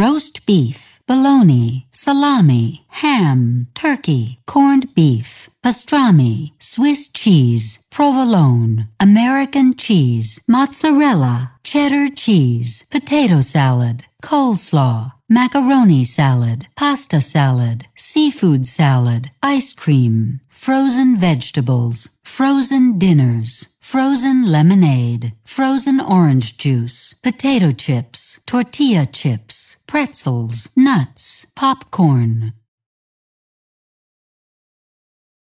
roast beef, bologna, salami, ham, turkey, corned beef, pastrami, Swiss cheese, provolone, American cheese, mozzarella, cheddar cheese, potato salad, coleslaw, macaroni salad, pasta salad, seafood salad, ice cream, frozen vegetables, frozen dinners, frozen lemonade, frozen orange juice, potato chips, tortilla chips, pretzels, nuts, popcorn,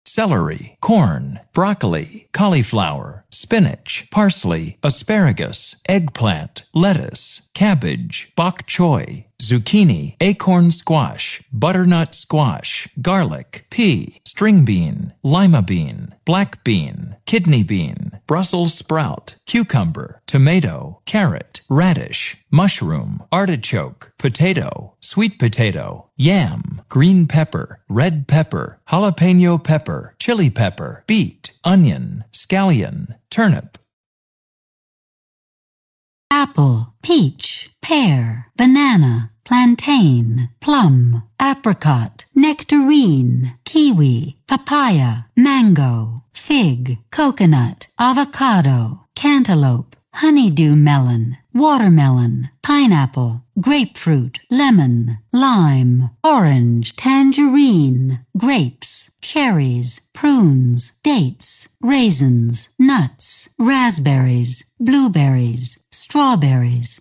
celery, corn, broccoli, cauliflower, spinach, parsley, asparagus, eggplant, lettuce, cabbage, bok choy, zucchini, acorn squash, butternut squash, garlic, pea, string bean, lima bean, black bean, kidney bean, Brussels sprout, cucumber, tomato, carrot, radish, mushroom, artichoke, potato, sweet potato, yam, green pepper, red pepper, jalapeno pepper, chili pepper, beet, onion, scallion, turnip, apple, peach, pear, banana, plantain, plum, apricot, nectarine, kiwi, papaya, mango, fig, coconut, avocado, cantaloupe, honeydew melon, watermelon, pineapple, grapefruit, lemon, lime, orange, tangerine, grapes, cherries, prunes, dates, raisins, nuts, raspberries, blueberries, strawberries,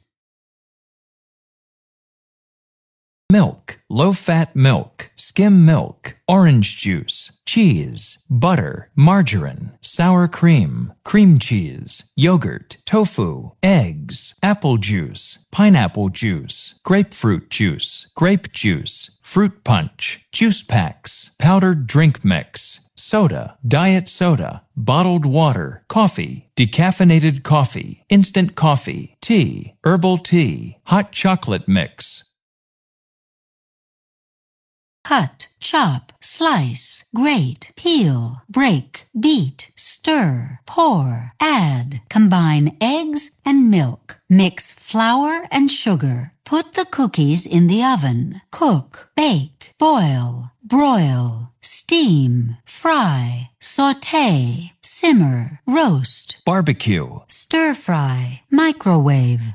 milk, low fat milk, skim milk, orange juice, cheese, butter, margarine, sour cream, cream cheese, yogurt, tofu, eggs, apple juice, pineapple juice, grapefruit juice, grape juice, fruit punch, juice packs, powdered drink mix, soda, diet soda, bottled water, coffee, decaffeinated coffee, instant coffee, tea, herbal tea, hot chocolate mix, cut, chop, slice, grate, peel, break, beat, stir, pour, add, combine eggs and milk, mix flour and sugar, put the cookies in the oven, cook, bake, boil, broil, steam, fry, saute, simmer, roast, barbecue, stir fry, microwave.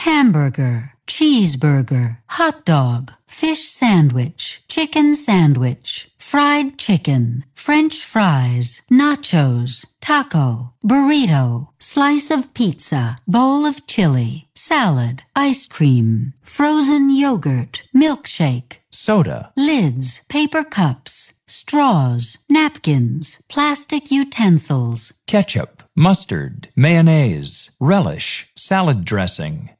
Hamburger, cheeseburger, hot dog, fish sandwich, chicken sandwich, fried chicken, french fries, nachos, taco, burrito, slice of pizza, bowl of chili, salad, ice cream, frozen yogurt, milkshake, soda, lids, paper cups, straws, napkins, plastic utensils, ketchup, mustard, mayonnaise, relish, salad dressing,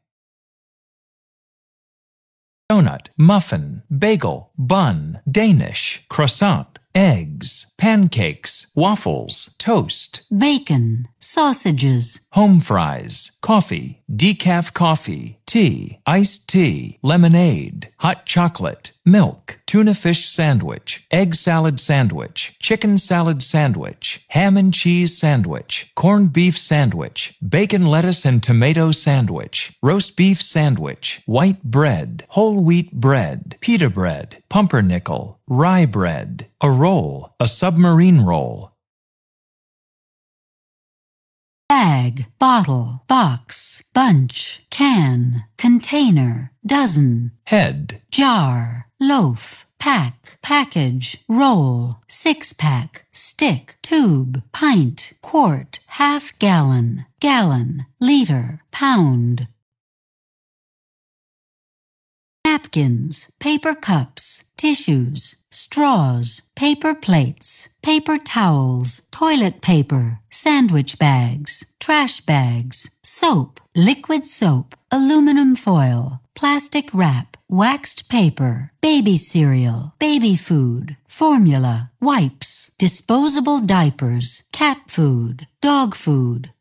donut, muffin, bagel, bun, Danish, croissant, eggs, pancakes, waffles, toast, bacon, sausages, home fries, coffee, decaf coffee, tea, iced tea, lemonade, hot chocolate, milk, tuna fish sandwich, egg salad sandwich, chicken salad sandwich, ham and cheese sandwich, corned beef sandwich, bacon, lettuce, and tomato sandwich, roast beef sandwich, white bread, whole wheat bread, pita bread, pumpernickel, rye bread, a roll, a submarine roll, bag, bottle, box, bunch, can, container, dozen, head, jar, loaf, pack, package, roll, six pack, stick, tube, pint, quart, half gallon, gallon, liter, pound. Napkins, paper cups, tissues, straws, paper plates, paper towels, toilet paper, sandwich bags, trash bags, soap, liquid soap, aluminum foil, plastic wrap, waxed paper, baby cereal, baby food, formula, wipes, disposable diapers, cat food, dog food,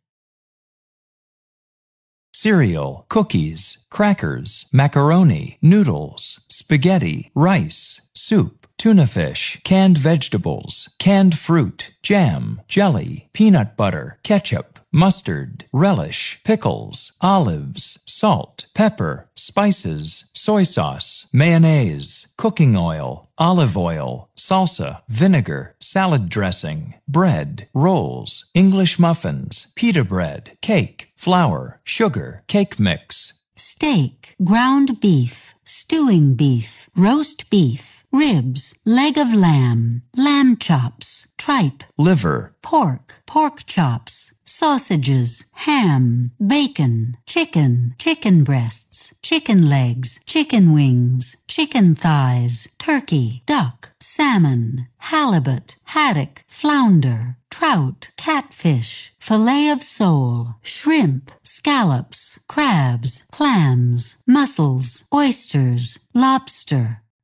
cereal, cookies, crackers, macaroni, noodles, spaghetti, rice, soup, tuna fish, canned vegetables, canned fruit, jam, jelly, peanut butter, ketchup, mustard, relish, pickles, olives, salt, pepper, spices, soy sauce, mayonnaise, cooking oil, olive oil, salsa, vinegar, salad dressing, bread, rolls, English muffins, pita bread, cake, flour, sugar, cake mix. Steak, ground beef, stewing beef, roast beef, ribs, leg of lamb, lamb chops, tripe, liver, pork, pork chops, sausages, ham, bacon, chicken, chicken breasts, chicken legs, chicken wings, chicken thighs, turkey, duck, salmon, halibut, haddock, flounder, trout, catfish, fillet of sole, shrimp, scallops, crabs, clams, mussels, oysters, lobster,